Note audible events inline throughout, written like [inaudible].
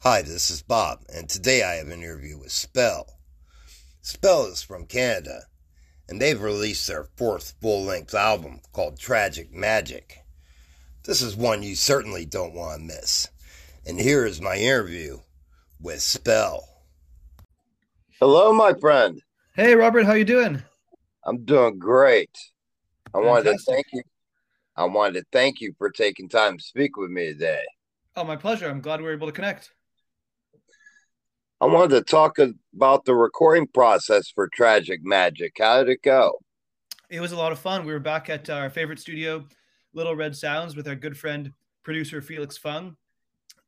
Hi, this is Bob, and today I have an interview with Spell. Spell is from Canada, and they've released their fourth full length album called Tragic Magic. This is one you certainly don't want to miss. And here is my interview with Spell. Hello, my friend. Hey, Robert, how you doing? I'm doing great. I wanted to thank you. I wanted to thank you for taking time to speak with me today. Oh, my pleasure. I'm glad we were able to connect. I wanted to talk about the recording process for Tragic Magic. How did it go? It was a lot of fun. We were back at our favorite studio, Little Red Sounds, with our good friend producer Felix Fung,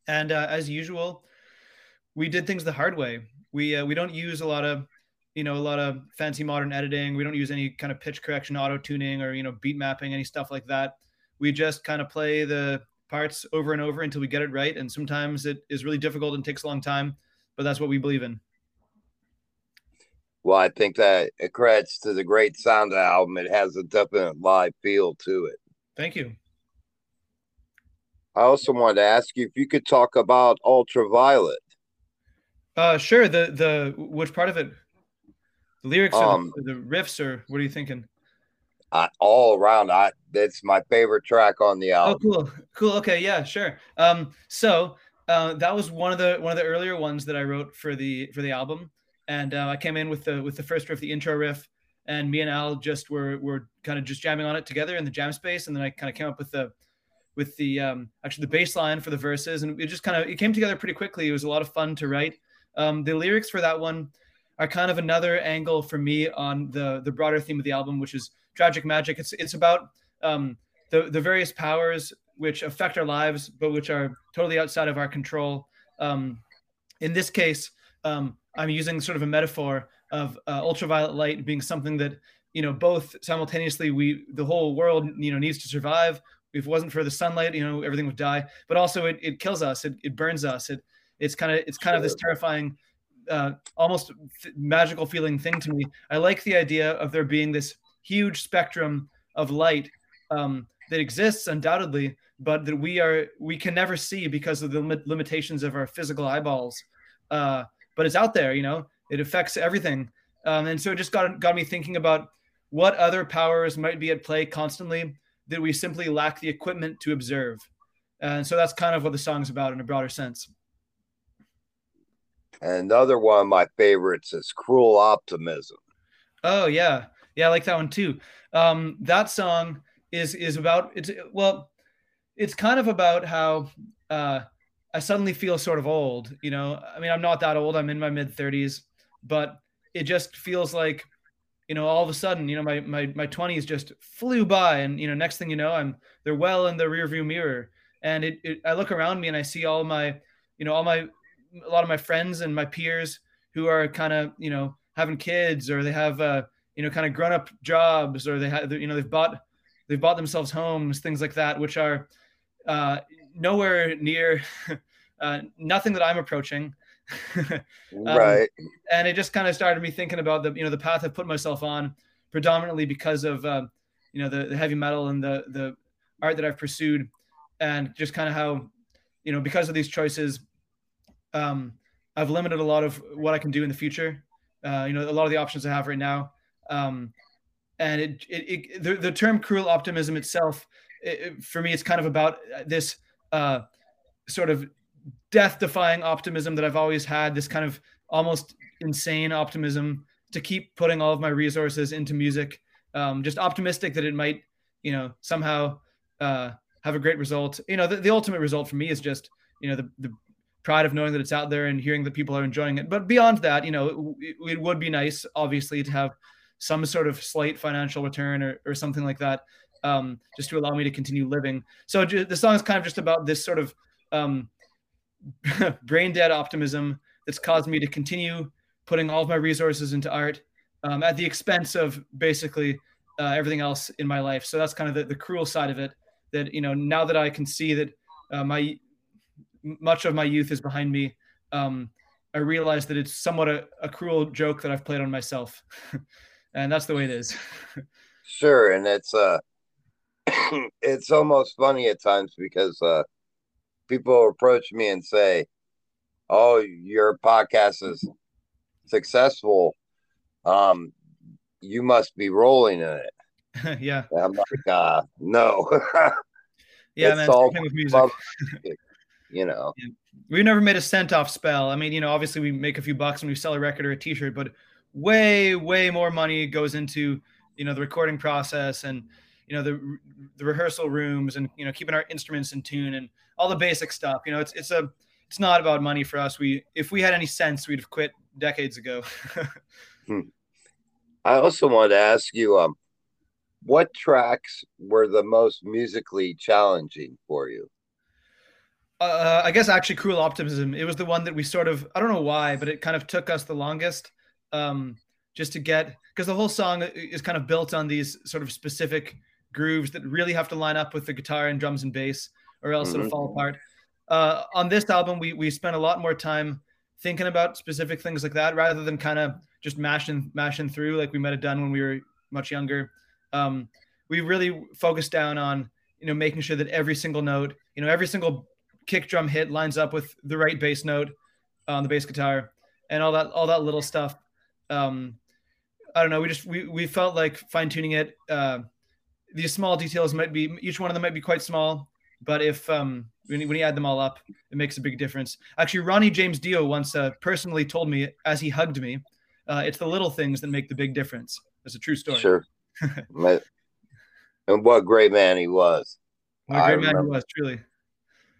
and uh, as usual, we did things the hard way. We uh, we don't use a lot of you know a lot of fancy modern editing. We don't use any kind of pitch correction, auto tuning, or you know beat mapping, any stuff like that. We just kind of play the parts over and over until we get it right. And sometimes it is really difficult and takes a long time, but that's what we believe in. Well, I think that it credits to the great sound of the album. It has a definite live feel to it. Thank you. I also wanted to ask you if you could talk about Ultraviolet. Uh, sure. The the which part of it? The lyrics Um, or the, the riffs, or what are you thinking? I, all around, I that's my favorite track on the album. Oh, cool, cool. Okay, yeah, sure. Um, so uh, that was one of the one of the earlier ones that I wrote for the for the album, and uh, I came in with the with the first riff, the intro riff, and me and Al just were were kind of just jamming on it together in the jam space, and then I kind of came up with the with the um, actually the bass line for the verses, and it just kind of it came together pretty quickly. It was a lot of fun to write. Um, the lyrics for that one are kind of another angle for me on the the broader theme of the album, which is tragic magic. It's it's about um, the the various powers which affect our lives, but which are totally outside of our control. Um, in this case, um, I'm using sort of a metaphor of uh, ultraviolet light being something that you know both simultaneously we the whole world you know needs to survive. If it wasn't for the sunlight, you know everything would die. But also it, it kills us. It, it burns us. It it's kind of it's kind of this terrifying uh, almost th- magical feeling thing to me. I like the idea of there being this huge spectrum of light um, that exists undoubtedly, but that we are we can never see because of the limit, limitations of our physical eyeballs. Uh, but it's out there, you know. It affects everything, um, and so it just got got me thinking about what other powers might be at play constantly that we simply lack the equipment to observe. And so that's kind of what the song's about in a broader sense. And another one of my favorites is Cruel Optimism. Oh yeah, yeah, I like that one too. Um, that song is is about it's well, it's kind of about how uh, I suddenly feel sort of old. You know, I mean, I'm not that old. I'm in my mid 30s, but it just feels like, you know, all of a sudden, you know, my my my 20s just flew by, and you know, next thing you know, I'm they're well in the rearview mirror, and it, it I look around me and I see all my, you know, all my a lot of my friends and my peers who are kind of you know having kids or they have uh, you know kind of grown up jobs or they have you know they've bought they've bought themselves homes things like that which are uh, nowhere near [laughs] uh, nothing that I'm approaching. [laughs] Um, right. and it just kind of started me thinking about the you know the path I've put myself on predominantly because of um, you know the, the heavy metal and the the art that I've pursued and just kind of how you know because of these choices um, I've limited a lot of what I can do in the future uh, you know a lot of the options I have right now um, and it, it, it the, the term cruel optimism itself it, for me it's kind of about this uh, sort of death defying optimism that I've always had, this kind of almost insane optimism to keep putting all of my resources into music. Um, just optimistic that it might, you know, somehow uh, have a great result. You know, the, the ultimate result for me is just, you know, the, the pride of knowing that it's out there and hearing that people are enjoying it. But beyond that, you know, it, it would be nice, obviously, to have some sort of slight financial return or, or something like that, um, just to allow me to continue living. So the song is kind of just about this sort of um, [laughs] brain dead optimism that's caused me to continue putting all of my resources into art um, at the expense of basically uh, everything else in my life. So that's kind of the, the cruel side of it. That you know, now that I can see that uh, my much of my youth is behind me, um, I realize that it's somewhat a, a cruel joke that I've played on myself, [laughs] and that's the way it is. Sure. And it's uh [clears throat] it's almost funny at times because uh people approach me and say, "Oh, your podcast is successful. Um, you must be rolling in it." [laughs] yeah. And I'm like, uh, no. [laughs] yeah, man. All with music. you know. Yeah. We never made a cent off Spell. I mean, you know, obviously we make a few bucks when we sell a record or a T-shirt, but way, way more money goes into you know the recording process and you know the the rehearsal rooms and you know keeping our instruments in tune and all the basic stuff. You know, it's it's a it's not about money for us. We if we had any sense, we'd have quit decades ago. [laughs] hmm. I also want to ask you, um, what tracks were the most musically challenging for you? Uh, I guess actually, "Cruel Optimism." It was the one that we sort of I don't know why, but it kind of took us the longest um, just to get because the whole song is kind of built on these sort of specific grooves that really have to line up with the guitar and drums and bass, or else mm-hmm. it'll fall apart. Uh, on this album, we we spent a lot more time thinking about specific things like that rather than kind of just mashing mashing through like we might have done when we were much younger. Um, we really focused down on you know making sure that every single note, you know, every single kick drum hit lines up with the right bass note on the bass guitar and all that all that little stuff. Um, I don't know. We just we we felt like fine tuning it. Uh, these small details might be each one of them might be quite small, but if um, when, when you add them all up, it makes a big difference. Actually, Ronnie James Dio once uh, personally told me as he hugged me, uh, "It's the little things that make the big difference." That's a true story. Sure. [laughs] and what great man he was. What a great I man remember, he was, truly.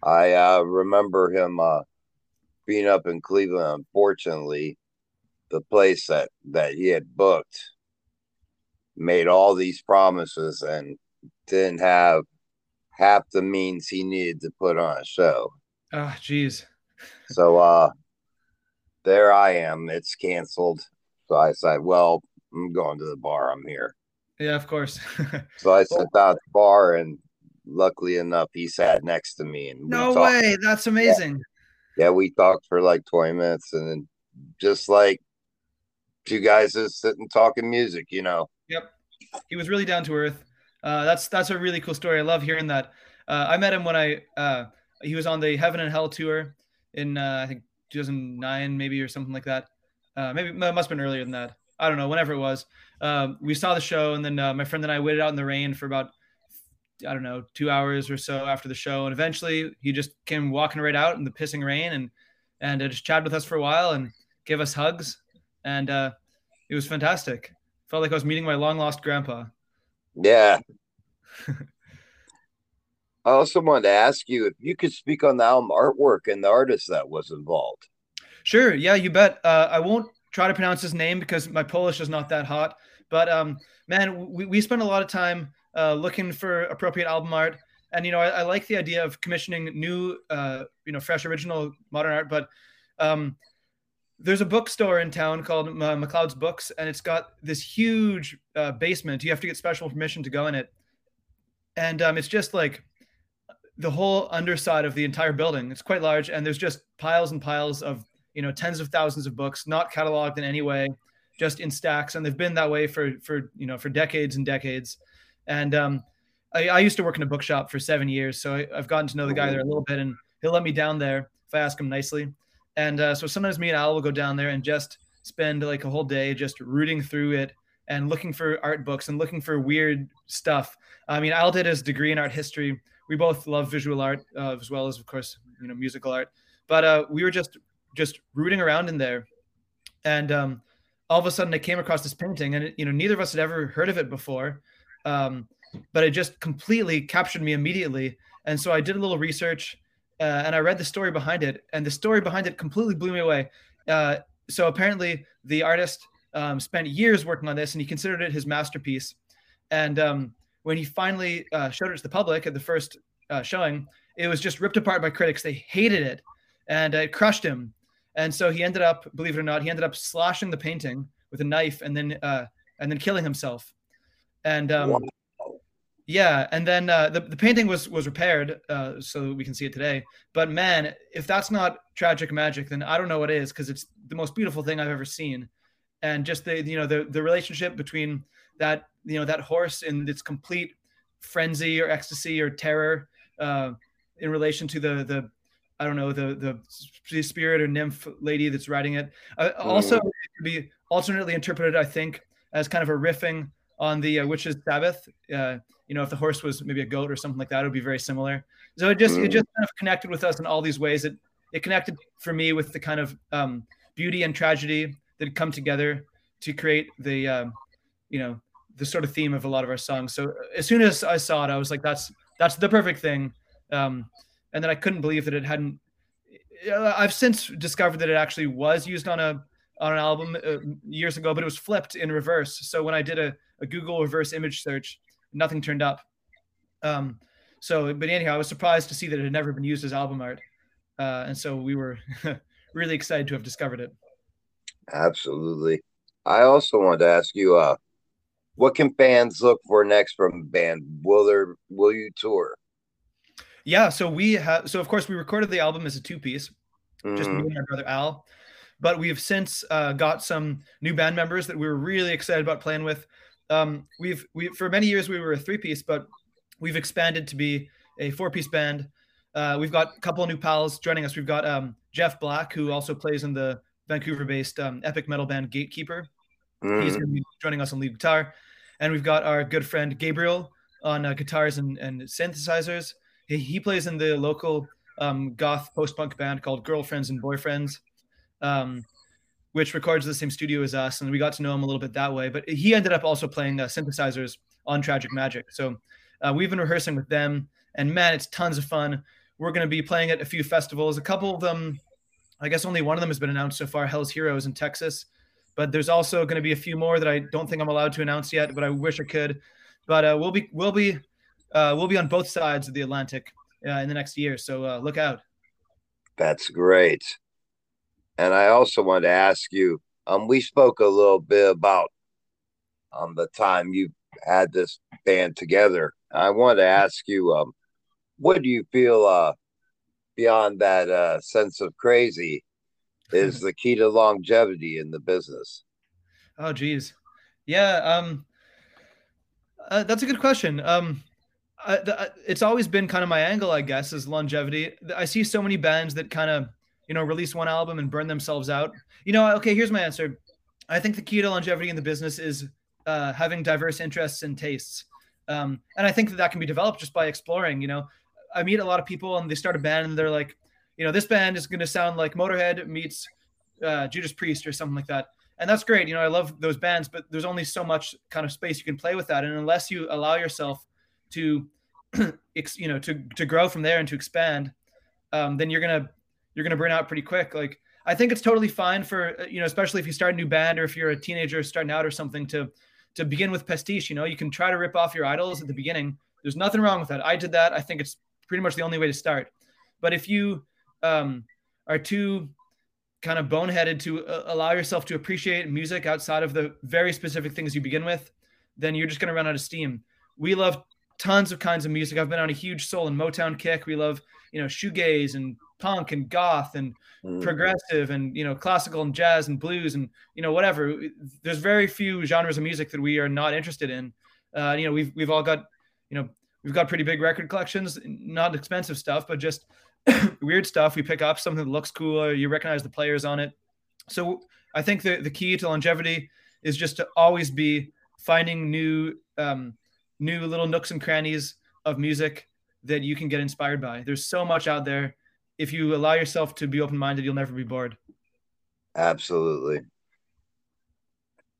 I uh, remember him uh, being up in Cleveland. Unfortunately, the place that that he had booked made all these promises and didn't have half the means he needed to put on a show. Ah, oh, jeez. so uh there I am. It's canceled. So I said, Well, I'm going to the bar. I'm here. Yeah, of course. [laughs] so I sat down at the bar and luckily enough he sat next to me and no way that's amazing yeah. yeah we talked for like 20 minutes and then just like two guys just sitting talking music, you know. Yep. He was really down to earth. Uh, that's that's a really cool story. I love hearing that. Uh, I met him when I uh, he was on the Heaven and Hell tour in uh, I think 2009 maybe or something like that. Uh, maybe it must have been earlier than that. I don't know. Whenever it was, um, we saw the show, and then uh, my friend and I waited out in the rain for about I don't know two hours or so after the show, and eventually he just came walking right out in the pissing rain and and just chatted with us for a while and gave us hugs and uh, it was fantastic. Felt like I was meeting my long lost grandpa. Yeah. [laughs] I also wanted to ask you if you could speak on the album artwork and the artist that was involved. Sure. Yeah, you bet. Uh, I won't try to pronounce his name because my Polish is not that hot. But um, man, we, we spent a lot of time uh, looking for appropriate album art. And, you know, I, I like the idea of commissioning new, uh, you know, fresh, original modern art. But um, there's a bookstore in town called uh, MacLeod's Books, and it's got this huge uh, basement. You have to get special permission to go in it, and um, it's just like the whole underside of the entire building. It's quite large, and there's just piles and piles of you know tens of thousands of books, not cataloged in any way, just in stacks, and they've been that way for for you know for decades and decades. And um, I, I, used to work in a bookshop for seven years, so I, I've gotten to know the guy there a little bit, and he'll let me down there if I ask him nicely. And uh, so sometimes me and Al will go down there and just spend like a whole day just rooting through it and looking for art books and looking for weird stuff. I mean, Al did his degree in art history. We both love visual art uh, as well as, of course, you know, musical art. But uh, we were just just rooting around in there, and um, all of a sudden I came across this painting, and it, you know, neither of us had ever heard of it before. Um, but it just completely captured me immediately. And so I did a little research uh, and I read the story behind it, and the story behind it completely blew me away. Uh, so apparently, the artist um, spent years working on this, and he considered it his masterpiece. And um, when he finally uh, showed it to the public at the first uh, showing, it was just ripped apart by critics. They hated it, and it crushed him. And so he ended up, believe it or not, he ended up slashing the painting with a knife, and then uh, and then killing himself. And um, wow. Yeah, and then uh, the the painting was was repaired, uh, so we can see it today. But man, if that's not tragic magic, then I don't know what is, because it's the most beautiful thing I've ever seen, and just the you know the the relationship between that you know that horse in its complete frenzy or ecstasy or terror uh, in relation to the the I don't know the the spirit or nymph lady that's writing it. Uh. Also, it could be alternately interpreted, I think, as kind of a riffing on the uh, witch's Sabbath. Uh, you know, if the horse was maybe a goat or something like that, it would be very similar. So it just mm. it just kind of connected with us in all these ways. It it connected for me with the kind of um, beauty and tragedy that come together to create the um, you know the sort of theme of a lot of our songs. So as soon as I saw it, I was like, that's that's the perfect thing. Um, and then I couldn't believe that it hadn't. Uh, I've since discovered that it actually was used on a on an album uh, years ago, but it was flipped in reverse. So when I did a, a Google reverse image search, nothing turned up. Um, so, but anyhow, I was surprised to see that it had never been used as album art, uh, and so we were [laughs] really excited to have discovered it. Absolutely. I also wanted to ask you, uh, what can fans look for next from band? Will there will you tour? Yeah, so we have so of course we recorded the album as a two piece, mm-hmm. just me mm-hmm. and my brother Al. But we've since uh, got some new band members that we were really excited about playing with. Um, we've we for many years we were a three piece, but we've expanded to be a four piece band. Uh, we've got a couple of new pals joining us. We've got um, Jeff Black, who also plays in the Vancouver based um, epic metal band Gatekeeper. Mm. He's going to be joining us on lead guitar. And we've got our good friend Gabriel on uh, guitars and, and synthesizers. He, he, plays in the local um, goth post punk band called Girlfriends and Boyfriends, um, which records the same studio as us. And we got to know him a little bit that way. But he ended up also playing uh, synthesizers on Tragic Magic. So uh, we've been rehearsing with them. And man, it's tons of fun. We're going to be playing at a few festivals. A couple of them, I guess only one of them has been announced so far Hell's Heroes in Texas. But there's also going to be a few more that I don't think I'm allowed to announce yet, but I wish I could. But uh, we'll be we'll be uh, we'll be on both sides of the Atlantic uh, in the next year, so uh, look out. That's great. And I also wanted to ask you. Um, we spoke a little bit about um the time you had this band together. I wanted to ask you, um, what do you feel uh beyond that uh sense of crazy is [laughs] the key to longevity in the business? Oh, geez. Yeah. Um, uh, that's a good question. Um, I, the, it's always been kind of my angle, I guess, is longevity. I see so many bands that kind of, you know, release one album and burn themselves out. You know, okay, here's my answer. I think the key to longevity in the business is uh, having diverse interests and tastes. Um, and I think that that can be developed just by exploring. You know, I meet a lot of people and they start a band and they're like, you know, this band is going to sound like Motorhead meets uh, Judas Priest or something like that. And that's great. You know, I love those bands, but there's only so much kind of space you can play with that. And unless you allow yourself to, [clears throat] you know, to, to grow from there and to expand, um, then you're going to, you're going to burn out pretty quick. Like, I think it's totally fine for, uh, you know, especially if you start a new band or if you're a teenager starting out or something to, to begin with pastiche, you know, you can try to rip off your idols at the beginning. There's nothing wrong with that. I did that. I think it's pretty much the only way to start. But if you, um, are too kind of boneheaded to uh, allow yourself to appreciate music outside of the very specific things you begin with, then you're just going to run out of steam. We love tons of kinds of music. I've been on a huge soul and Motown kick. We love, you know, shoegaze and punk and goth and mm. progressive and you know classical and jazz and blues and you know whatever. There's very few genres of music that we are not interested in. Uh, you know, we've we've all got, you know, we've got pretty big record collections, not expensive stuff, but just [coughs] weird stuff. We pick up something that looks cool, or you recognize the players on it. So I think the, the key to longevity is just to always be finding new um, new little nooks and crannies of music that you can get inspired by. There's so much out there. If you allow yourself to be open minded, you'll never be bored. Absolutely.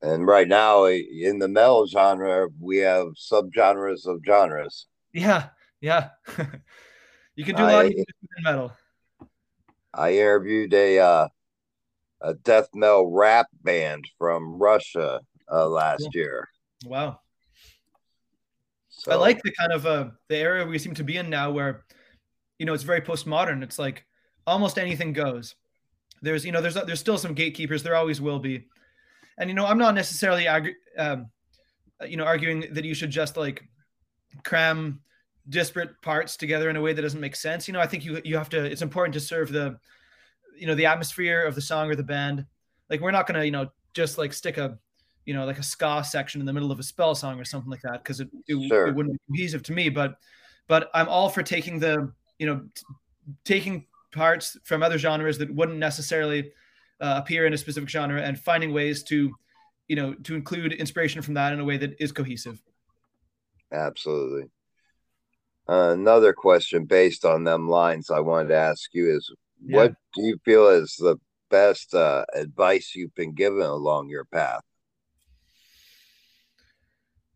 And right now, in the metal genre, we have subgenres of genres. Yeah, yeah. [laughs] You can do a lot of metal. I interviewed a uh, a death metal rap band from Russia uh, last cool. year. Wow. So, I like the kind of uh, the area we seem to be in now, where you know it's very postmodern. It's like almost anything goes. There's you know there's there's still some gatekeepers. There always will be, and you know I'm not necessarily um, you know arguing that you should just like cram disparate parts together in a way that doesn't make sense. You know, I think you you have to. It's important to serve the, you know, the atmosphere of the song or the band. Like we're not gonna, you know, just like stick a, you know, like a ska section in the middle of a spell song or something like that because it it, sure. it, wouldn't be cohesive to me. But but I'm all for taking the, you know, t- taking parts from other genres that wouldn't necessarily uh, appear in a specific genre and finding ways to you know to include inspiration from that in a way that is cohesive. Absolutely. Uh, another question based on them lines i wanted to ask you is yeah. what do you feel is the best uh, advice you've been given along your path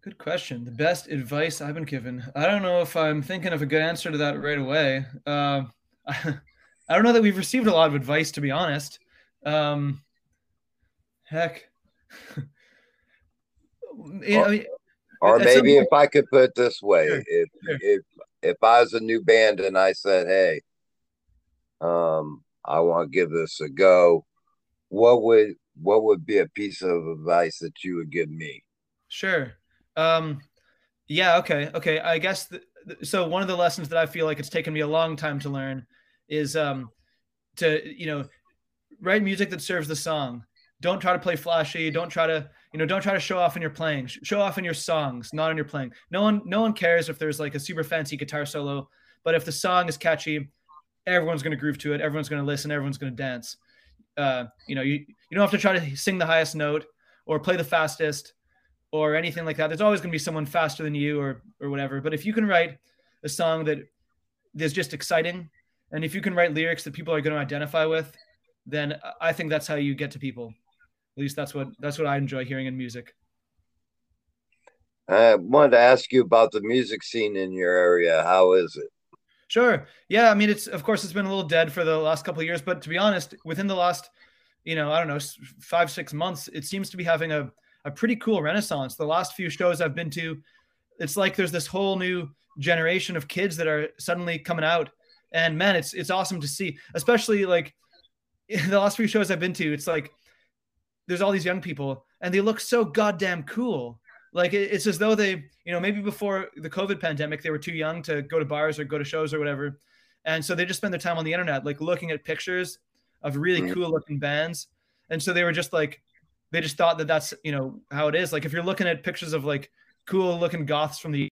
Good question. The best advice I've been given. I don't know if I'm thinking of a good answer to that right away. Uh, [laughs] I, don't know that we've received a lot of advice, to be honest. Um, heck. [laughs] you know, or, maybe if I could put it this way, sure, if sure. if if I was a new band and I said, "Hey, um, I want to give this a go," what would what would be a piece of advice that you would give me? Sure. Um, yeah. Okay. Okay. I guess the, so. One of the lessons that I feel like it's taken me a long time to learn is um, to you know write music that serves the song. Don't try to play flashy. Don't try to you know don't try to show off in your playing. Show off in your songs, not in your playing. No one no one cares if there's like a super fancy guitar solo, but if the song is catchy, everyone's to groove to it. Everyone's to listen. Everyone's to dance. Uh, you know, you, you don't have to try to sing the highest note or play the fastest or anything like that. There's always going to be someone faster than you or or whatever. But if you can write a song that is just exciting, and if you can write lyrics that people are going to identify with, then I think that's how you get to people. At least that's what that's what I enjoy hearing in music. I wanted to ask you about the music scene in your area. How is it? Sure. Yeah. I mean, it's of course it's been a little dead for the last couple of years, but to be honest, within the last, you know, I don't know, five six months, it seems to be having a a pretty cool renaissance. The last few shows I've been to, it's like there's this whole new generation of kids that are suddenly coming out, and man, it's it's awesome to see. Especially like [laughs] the last few shows I've been to, it's like there's all these young people and they look so goddamn cool. Like it's as though they, you know, maybe before the COVID pandemic, they were too young to go to bars or go to shows or whatever. And so they just spend their time on the internet, like looking at pictures of really mm. cool looking bands. And so they were just like, they just thought that that's, you know, how it is. Like if you're looking at pictures of like cool looking goths from the,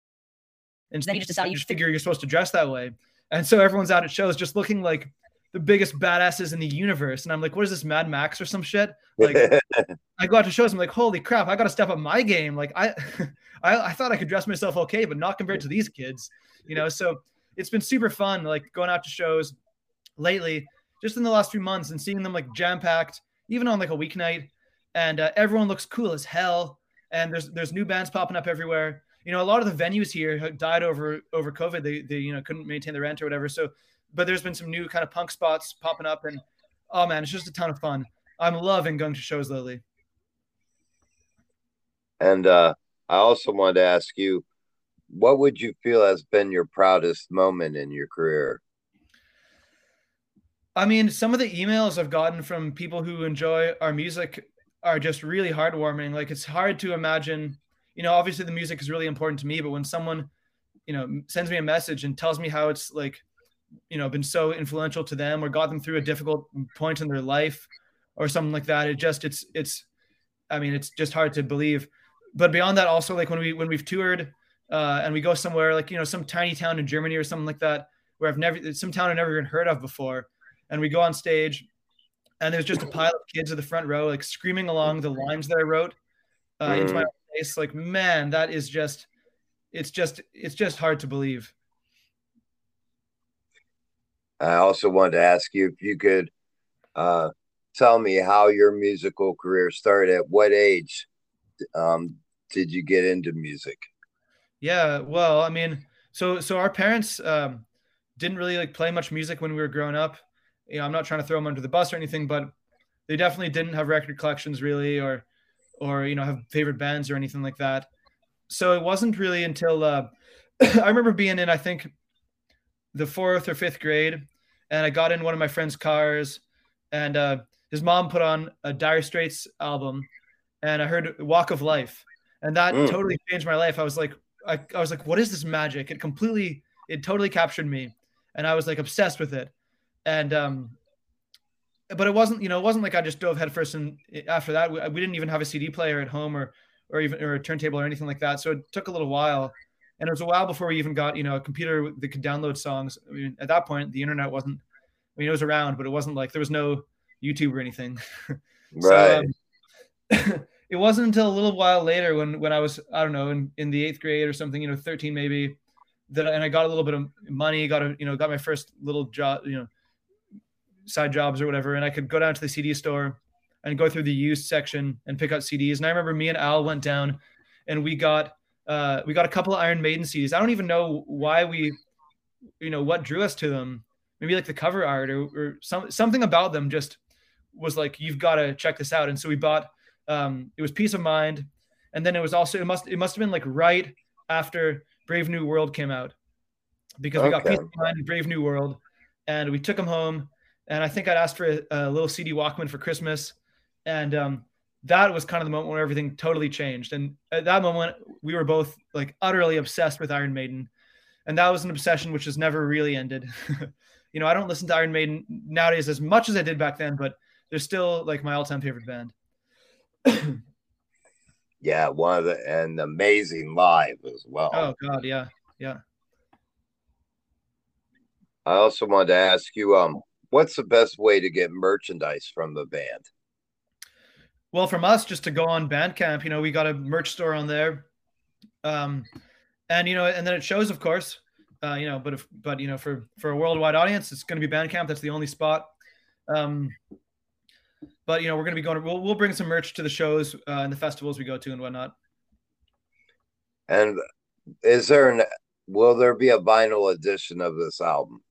and then you just decide you just figure you're supposed to dress that way. And so everyone's out at shows just looking like the biggest badasses in the universe. And I'm like, what is this, Mad Max or some shit? Like, [laughs] I go out to shows, I'm like, holy crap, I got to step up my game. Like, I, [laughs] I, I thought I could dress myself okay, but not compared to these kids, you know? So it's been super fun, like going out to shows lately, just in the last few months and seeing them like jam packed, even on like a weeknight. And uh, everyone looks cool as hell. And there's, there's new bands popping up everywhere. You know, a lot of the venues here died over, over COVID. They, they, you know, couldn't maintain the rent or whatever. So but there's been some new kind of punk spots popping up, and oh man, it's just a ton of fun. I'm loving going to shows lately. And uh, I also wanted to ask you, what would you feel has been your proudest moment in your career? I mean, some of the emails I've gotten from people who enjoy our music are just really heartwarming. Like it's hard to imagine, you know, obviously the music is really important to me, but when someone, you know, sends me a message and tells me how it's like you know been so influential to them or got them through a difficult point in their life or something like that it just it's it's i mean it's just hard to believe but beyond that also like when we when we've toured uh, and we go somewhere like you know some tiny town in germany or something like that where i've never some town i've never even heard of before and we go on stage and there's just a pile of kids at the front row like screaming along the lines that i wrote uh, into my face like man that is just it's just it's just hard to believe I also wanted to ask you if you could uh, tell me how your musical career started. At what age um, did you get into music? Yeah, well, I mean, so so our parents um, didn't really like play much music when we were growing up. You know, I'm not trying to throw them under the bus or anything, but they definitely didn't have record collections really, or or you know have favorite bands or anything like that. So it wasn't really until uh, [clears throat] I remember being in I think the fourth or fifth grade, and I got in one of my friend's cars, and uh, his mom put on a Dire Straits album, and I heard "Walk of Life," and that mm. totally changed my life. I was like, I, I was like, what is this magic? It completely, it totally captured me, and I was like obsessed with it, and um, but it wasn't, you know, it wasn't like I just dove headfirst. And after that, we, we didn't even have a CD player at home or or even or a turntable or anything like that. So it took a little while and it was a while before we even got you know a computer that could download songs. I mean, at that point, the internet wasn't I mean, it was around, but it wasn't like there was no YouTube or anything. [laughs] right. So, um, [laughs] it wasn't until a little while later when when I was I don't know in, in the eighth grade or something, you know, 13 maybe, that and I got a little bit of money, got a you know got my first little job, you know, side jobs or whatever, and I could go down to the CD store and go through the used section and pick out CDs. And I remember me and Al went down and we got uh, we got a couple of Iron Maiden CDs. I don't even know why we, you know, what drew us to them. Maybe like the cover art or, or some something about them just was like you've got to check this out. And so we bought. Um, it was Piece of Mind, and then it was also it must it must have been like right after Brave New World came out because we got Piece of Mind and Brave New World, and we took them home. And I think I'd asked for a, a little CD Walkman for Christmas, and um, that was kind of the moment where everything totally changed. And at that moment, we were both like utterly obsessed with Iron Maiden. And that was an obsession which has never really ended. [laughs] you know, I don't listen to Iron Maiden nowadays as much as I did back then, but they're still like my all time favorite band. [clears throat] yeah, one of the and amazing live as well. Oh god, yeah. Yeah. I also wanted to ask you, um, what's the best way to get merchandise from the band? Well, from us, just to go on Bandcamp, you know, we got a merch store on there, um, and you know, and then it shows, of course, uh, you know, but if, but you know, for for a worldwide audience, it's going to be Bandcamp. That's the only spot. Um, but you know, we're going to be going. We'll we'll bring some merch to the shows uh, and the festivals we go to and whatnot. And is there an? Will there be a vinyl edition of this album?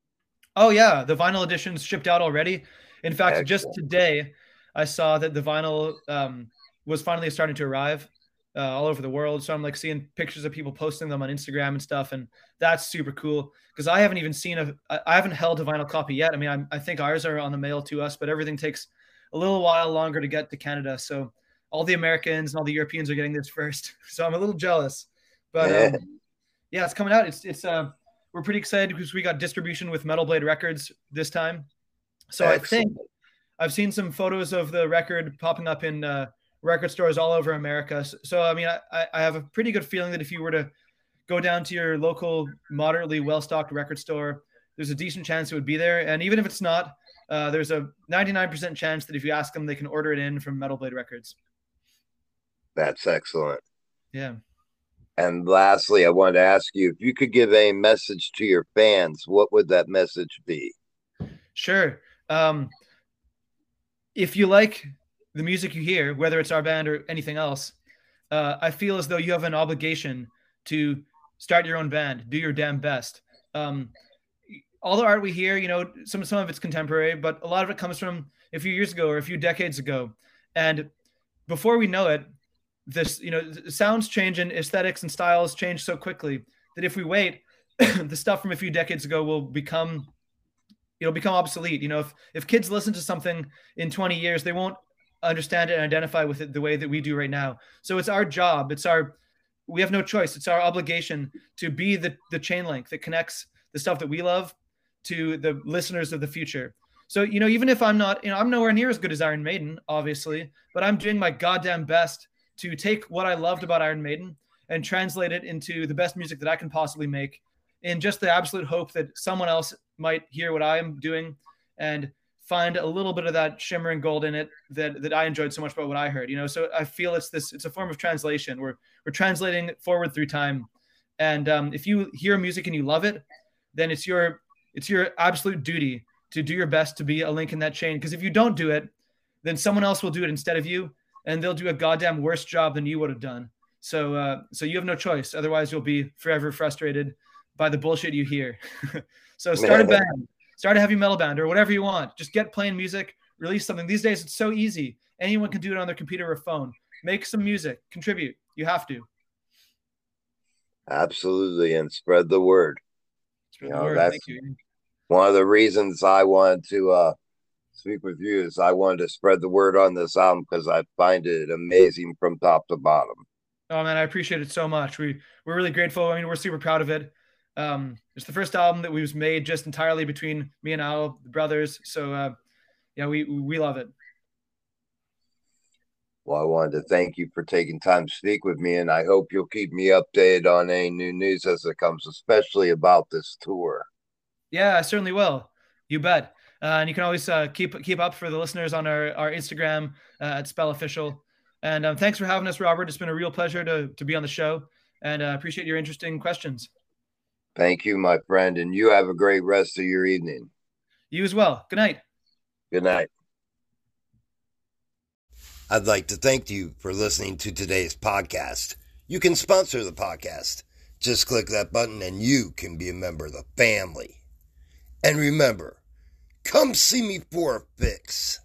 Oh yeah, the vinyl edition's shipped out already. In fact, Excellent. just today I saw that the vinyl um, was finally starting to arrive uh, all over the world. So I'm like seeing pictures of people posting them on Instagram and stuff, and that's super cool because I haven't even seen a, I haven't held a vinyl copy yet. I mean, I'm, i think ours are on the mail to us, but everything takes a little while longer to get to Canada. So all the Americans and all the Europeans are getting this [laughs] first. So I'm a little jealous, but um, yeah, it's coming out. It's it's uh we're pretty excited because we got distribution with Metal Blade Records this time. So Excellent. I think I've seen some photos of the record popping up in uh, record stores all over America. So, so I mean, I, I, have a pretty good feeling that if you were to go down to your local, moderately well stocked record store, there's a decent chance it would be there. And even if it's not, uh, there's a 99% chance that if you ask them, they can order it in from Metal Blade Records. That's excellent. Yeah. And lastly, I wanted to ask you if you could give a message to your fans, what would that message be? Sure. Um, if you like the music you hear, whether it's our band or anything else, uh, I feel as though you have an obligation to start your own band, do your damn best. Um, all the art we hear, you know, some some of it's contemporary, but a lot of it comes from a few years ago or a few decades ago. And before we know it, this you know sounds change and aesthetics and styles change so quickly that if we wait, [clears throat] the stuff from a few decades ago will become it'll become obsolete. You know, if if kids listen to something in 20 years, they won't understand it and identify with it the way that we do right now. So it's our job. It's our we have no choice. It's our obligation to be the the chain link that connects the stuff that we love to the listeners of the future. So you know, even if I'm not, you know, I'm nowhere near as good as Iron Maiden, obviously, but I'm doing my goddamn best to take what I loved about Iron Maiden and translate it into the best music that I can possibly make in just the absolute hope that someone else might hear what I'm doing and find a little bit of that shimmering gold in it that that I enjoyed so much about what I heard. You know, so I feel it's this it's a form of translation. We're we're translating forward through time, and um, if you hear music and you love it, then it's your it's your absolute duty to do your best to be a link in that chain. Because if you don't do it, then someone else will do it instead of you, and they'll do a goddamn worse job than you would have done. So uh, so you have no choice. Otherwise, you'll be forever frustrated by the bullshit you hear. [laughs] so start a band, start a heavy metal band or whatever you want. Just get playing music, release something. These days it's so easy. Anyone can do it on their computer or phone. Make some music, contribute. You have to. Absolutely, and spread the word. Spread you know, word. That's one of the reasons I wanted to uh, speak with you is I wanted to spread the word on this album because I find it amazing from top to bottom. Oh man, I appreciate it so much. We we're really grateful. I mean, we're super proud of it. Um, it's the first album that we was made just entirely between me and Al, the brothers. So, uh, yeah, we we love it. Well, I wanted to thank you for taking time to speak with me, and I hope you'll keep me updated on any new news as it comes, especially about this tour. Yeah, I certainly will. You bet. Uh, and you can always uh, keep keep up for the listeners on our, our Instagram uh, at Spell Official. And um, thanks for having us, Robert. It's been a real pleasure to, to be on the show and uh, appreciate your interesting questions. Thank you, my friend. And you have a great rest of your evening. You as well. Good night. Good night. I'd like to thank you for listening to today's podcast. You can sponsor the podcast. Just click that button and you can be a member of the family. And remember, come see me for a fix.